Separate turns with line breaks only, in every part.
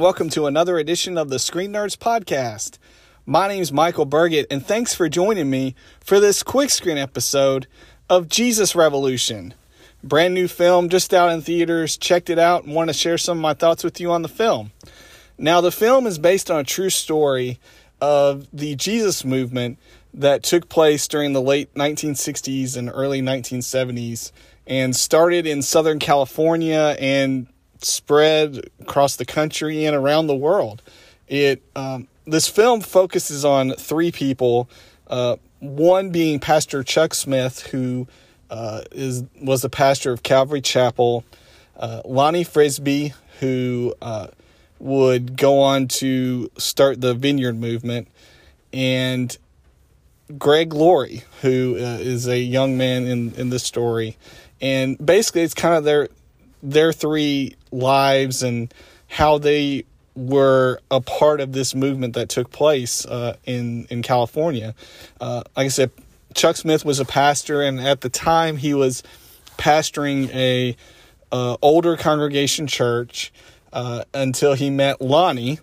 welcome to another edition of the Screen Nerds Podcast. My name is Michael Burgett, and thanks for joining me for this quick screen episode of Jesus Revolution. Brand new film, just out in theaters. Checked it out and want to share some of my thoughts with you on the film. Now, the film is based on a true story of the Jesus movement that took place during the late 1960s and early 1970s and started in Southern California and spread across the country and around the world. It um, this film focuses on three people. Uh, one being Pastor Chuck Smith, who uh, is was the pastor of Calvary Chapel. Uh, Lonnie Frisbee, who uh, would go on to start the Vineyard movement, and Greg Laurie, who uh, is a young man in in this story, and basically it's kind of their their three lives and how they were a part of this movement that took place uh, in in California. Uh, like I said, Chuck Smith was a pastor, and at the time he was pastoring a uh, older congregation church uh, until he met Lonnie,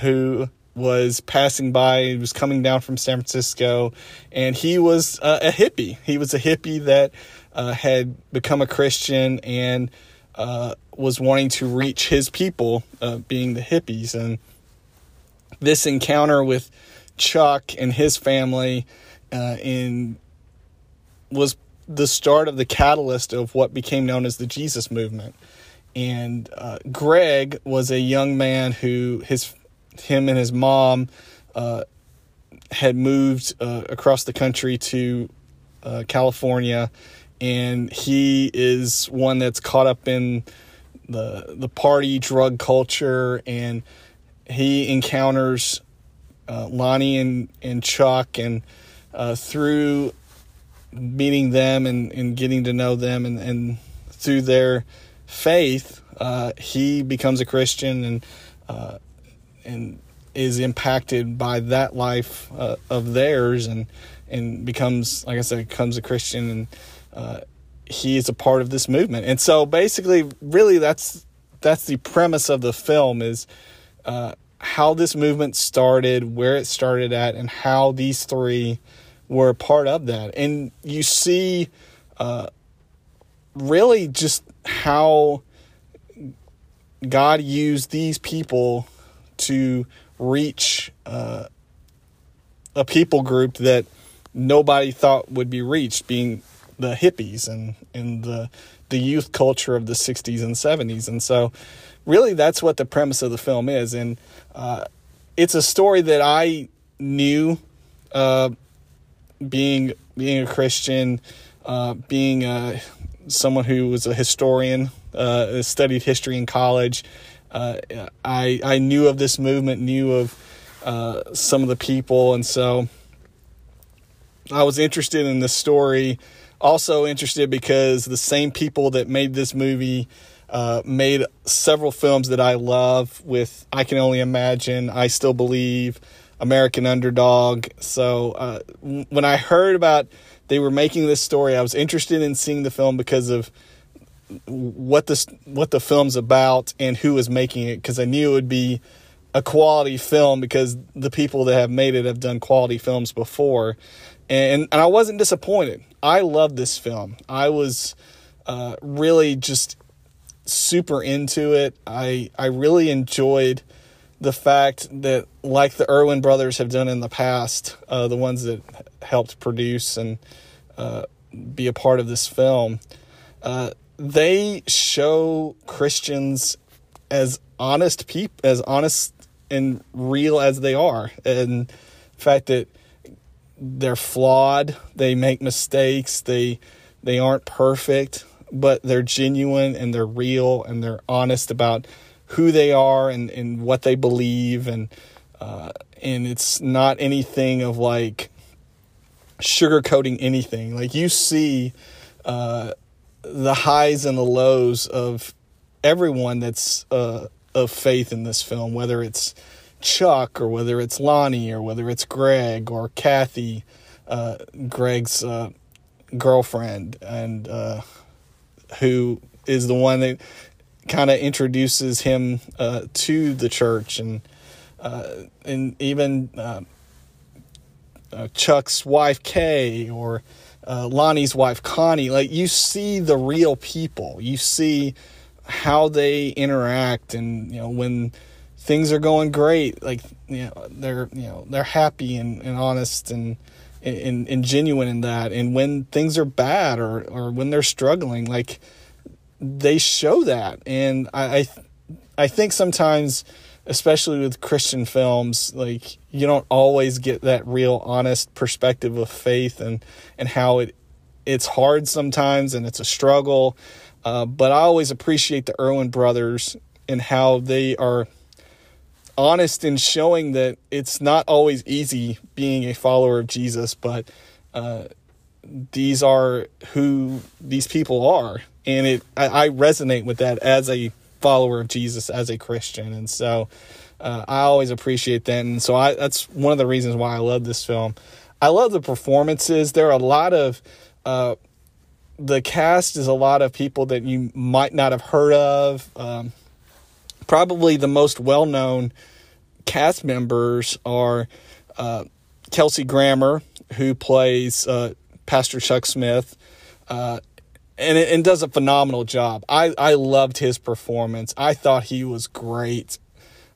who was passing by. He was coming down from San Francisco, and he was uh, a hippie. He was a hippie that had become a Christian and uh, was wanting to reach his people, uh, being the hippies. And this encounter with Chuck and his family uh, in was the start of the catalyst of what became known as the Jesus movement. And uh, Greg was a young man who his him and his mom uh, had moved uh, across the country to California and he is one that's caught up in the the party drug culture and he encounters uh, Lonnie and, and Chuck and uh, through meeting them and, and getting to know them and, and through their faith uh, he becomes a Christian and uh, and is impacted by that life uh, of theirs and and becomes like I said becomes a Christian and uh, he is a part of this movement. And so basically, really, that's that's the premise of the film is uh, how this movement started, where it started at, and how these three were a part of that. And you see, uh, really, just how God used these people to reach uh, a people group that nobody thought would be reached, being the hippies and and the the youth culture of the 60s and 70s and so really that's what the premise of the film is. And uh, it's a story that I knew uh, being being a Christian uh, being uh, someone who was a historian uh, studied history in college uh, I I knew of this movement knew of some of the people. And so I was interested in the story also interested because the same people that made this movie uh, made several films that I love with I Can Only Imagine, I Still Believe, American Underdog. So uh, when I heard about they were making this story, I was interested in seeing the film because of what this what the film's about and who was making it because I knew it would be a quality film because the people that have made it have done quality films before and and I wasn't disappointed. I loved this film. I was uh, really just super into it. I I really enjoyed the fact that, like the Erwin brothers have done in the past, uh, the ones that helped produce and uh, be a part of this film, uh, they show Christians as honest people, as honest and real as they are, and the fact that they're flawed, they make mistakes, they they aren't perfect, but they're genuine and they're real and they're honest about who they are and, and what they believe and uh, and it's not anything of like sugarcoating anything. Like you see uh, the highs and the lows of everyone that's uh, of faith in this film, whether it's Chuck or whether it's Lonnie or whether it's Greg or Kathy, uh, Greg's uh, girlfriend, and uh, who is the one that kind of introduces him uh, to the church and uh, and even uh, uh, Chuck's wife Kay or Lonnie's wife Connie. Like you see the real people. You see how they interact, and you know when things are going great, like you know they're you know they're happy and, and honest and, and and genuine in that. And when things are bad or or when they're struggling, like they show that. And I I, I think sometimes especially with Christian films, like you don't always get that real honest perspective of faith and and how it it's hard sometimes and it's a struggle. Uh, but I always appreciate the Erwin brothers and how they are honest in showing that it's not always easy being a follower of Jesus, but uh, these are who these people are, and it I, I resonate with that as a follower of Jesus as a Christian, and so uh, I always appreciate that. And so I, that's one of the reasons why I love this film. I love the performances. There are a lot of uh, the cast is a lot of people that you might not have heard of. Um, probably the most well known cast members are uh, Kelsey Grammer, who plays uh, Pastor Chuck Smith. Uh, and and does a phenomenal job. I I loved his performance. I thought he was great.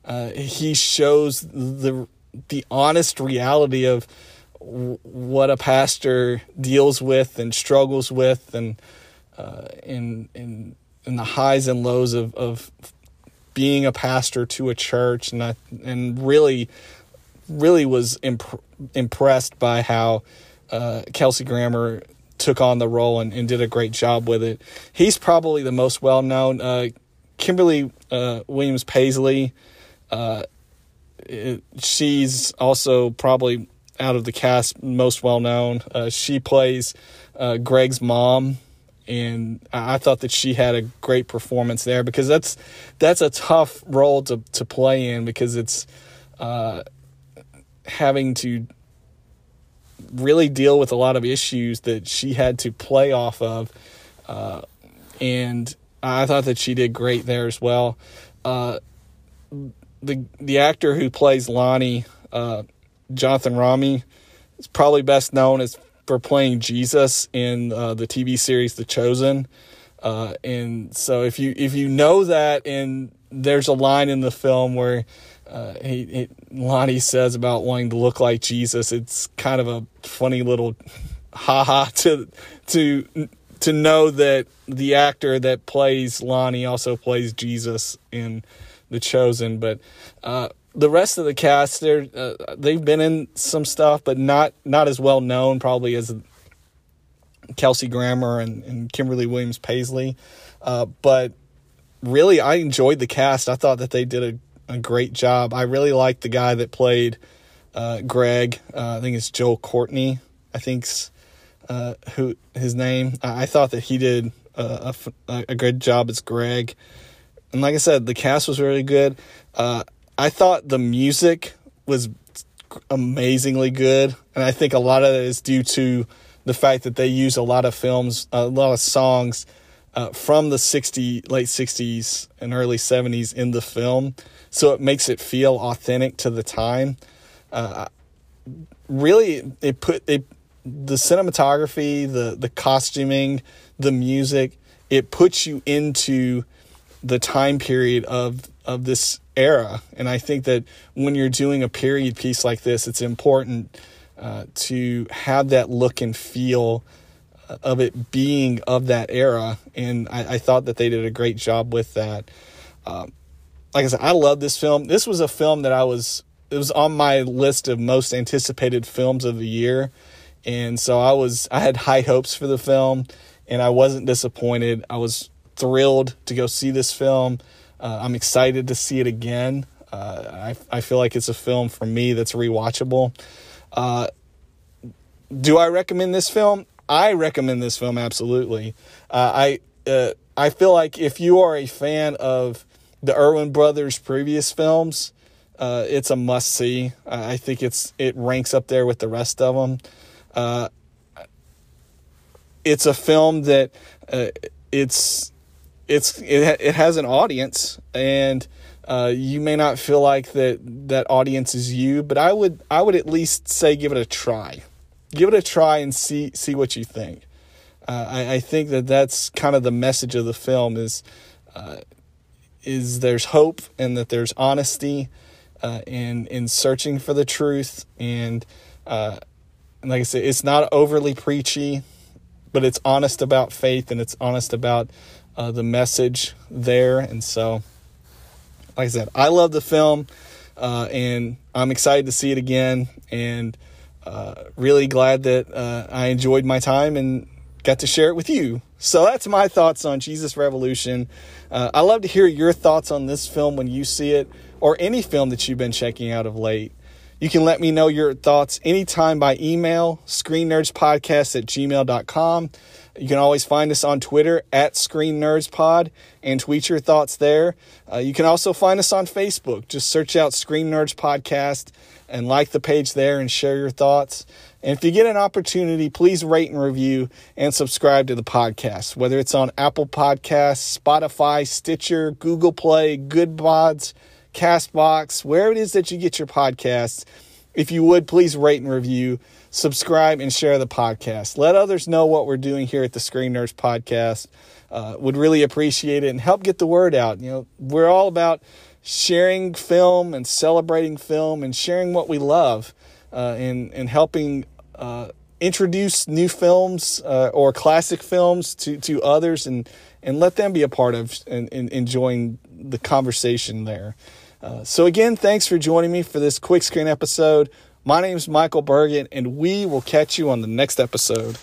Uh, he shows the the honest reality of what a pastor deals with and struggles with, and uh, in in in the highs and lows of of being a pastor to a church, and I and really really was imp- impressed by how uh, Kelsey Grammer took on the role and, and, did a great job with it. He's probably the most well known. Uh, Kimberly uh, Williams Paisley, uh, she's also probably out of the cast most well known. Uh, she plays uh, Greg's mom, and I thought that she had a great performance there because that's that's a tough role to to play in because it's uh, having to really deal with a lot of issues that she had to play off of. Uh, and I thought that she did great there as well. Uh, the the actor who plays Lonnie, uh, Jonathan Roumie, is probably best known as for playing Jesus in uh, the TV series The Chosen. Uh, and so if you if you know that, and there's a line in the film where uh, he, he, Lonnie says about wanting to look like Jesus. It's kind of a funny little haha to to to know that the actor that plays Lonnie also plays Jesus in The Chosen. But uh, the rest of the cast, they're uh, they've been in some stuff, but not not as well known probably as Kelsey Grammer and, and Kimberly Williams Paisley. Uh, but really, I enjoyed the cast. I thought that they did a a great job. I really liked the guy that played uh, Greg. Uh, I think it's Joel Courtney. I think's uh, who his name. I, I thought that he did a, a, a, good job as Greg. And like I said, the cast was really good. Uh, I thought the music was amazingly good, and I think a lot of it is due to the fact that they use a lot of films, a lot of songs uh, from the 60 late 60s and early 70s in the film so it makes it feel authentic to the time. Uh, really it put it the cinematography the the costuming the music it puts you into the time period of of this era and i think that when you're doing a period piece like this it's important uh, to have that look and feel of it being of that era, and I, I thought that they did a great job with that. Um, like I said, I love this film. This was a film that I was it was on my list of most anticipated films of the year, and so I was I had high hopes for the film, and I wasn't disappointed. I was thrilled to go see this film. Uh, I'm excited to see it again. Uh, I I feel like it's a film for me that's rewatchable. Uh, do I recommend this film? I recommend this film absolutely. Uh, I uh, I feel like if you are a fan of the Erwin brothers' previous films, uh, it's a must see. I think it's it ranks up there with the rest of them. It's a film that it's it's it it has an audience, and uh, you may not feel like that that audience is you, but I would I would at least say give it a try, give it a try and see see what you think. Uh, I, I think that that's kind of the message of the film is uh, is there's hope and that there's honesty uh, in in searching for the truth and uh, and like I said, it's not overly preachy, but it's honest about faith and it's honest about uh, the message there. And so, like I said, I love the film uh, and I'm excited to see it again and uh, really glad that uh, I enjoyed my time and got to share it with you. So that's my thoughts on Jesus Revolution. Uh, I love to hear your thoughts on this film when you see it or any film that you've been checking out of late. You can let me know your thoughts anytime by email, screennerdspodcast at gmail.com. You can always find us on Twitter at Screen Nerds Pod and tweet your thoughts there. Uh, you can also find us on Facebook. Just search out Screen Nerds Podcast and like the page there and share your thoughts. And if you get an opportunity, please rate and review and subscribe to the podcast, whether it's on Apple Podcasts, Spotify, Stitcher, Google Play, Goodpods Castbox, wherever it is that you get your podcasts. If you would, please rate and review, subscribe, and share the podcast. Let others know what we're doing here at the Screen Nerds Podcast. Uh, would really appreciate it and help get the word out. You know, we're all about sharing film and celebrating film and sharing what we love uh, and, and helping uh, introduce new films uh, or classic films to, to others and, and let them be a part of and, and enjoying the conversation there. Uh, so, again, thanks for joining me for this quick screen episode. My name is Michael Burgett, and we will catch you on the next episode.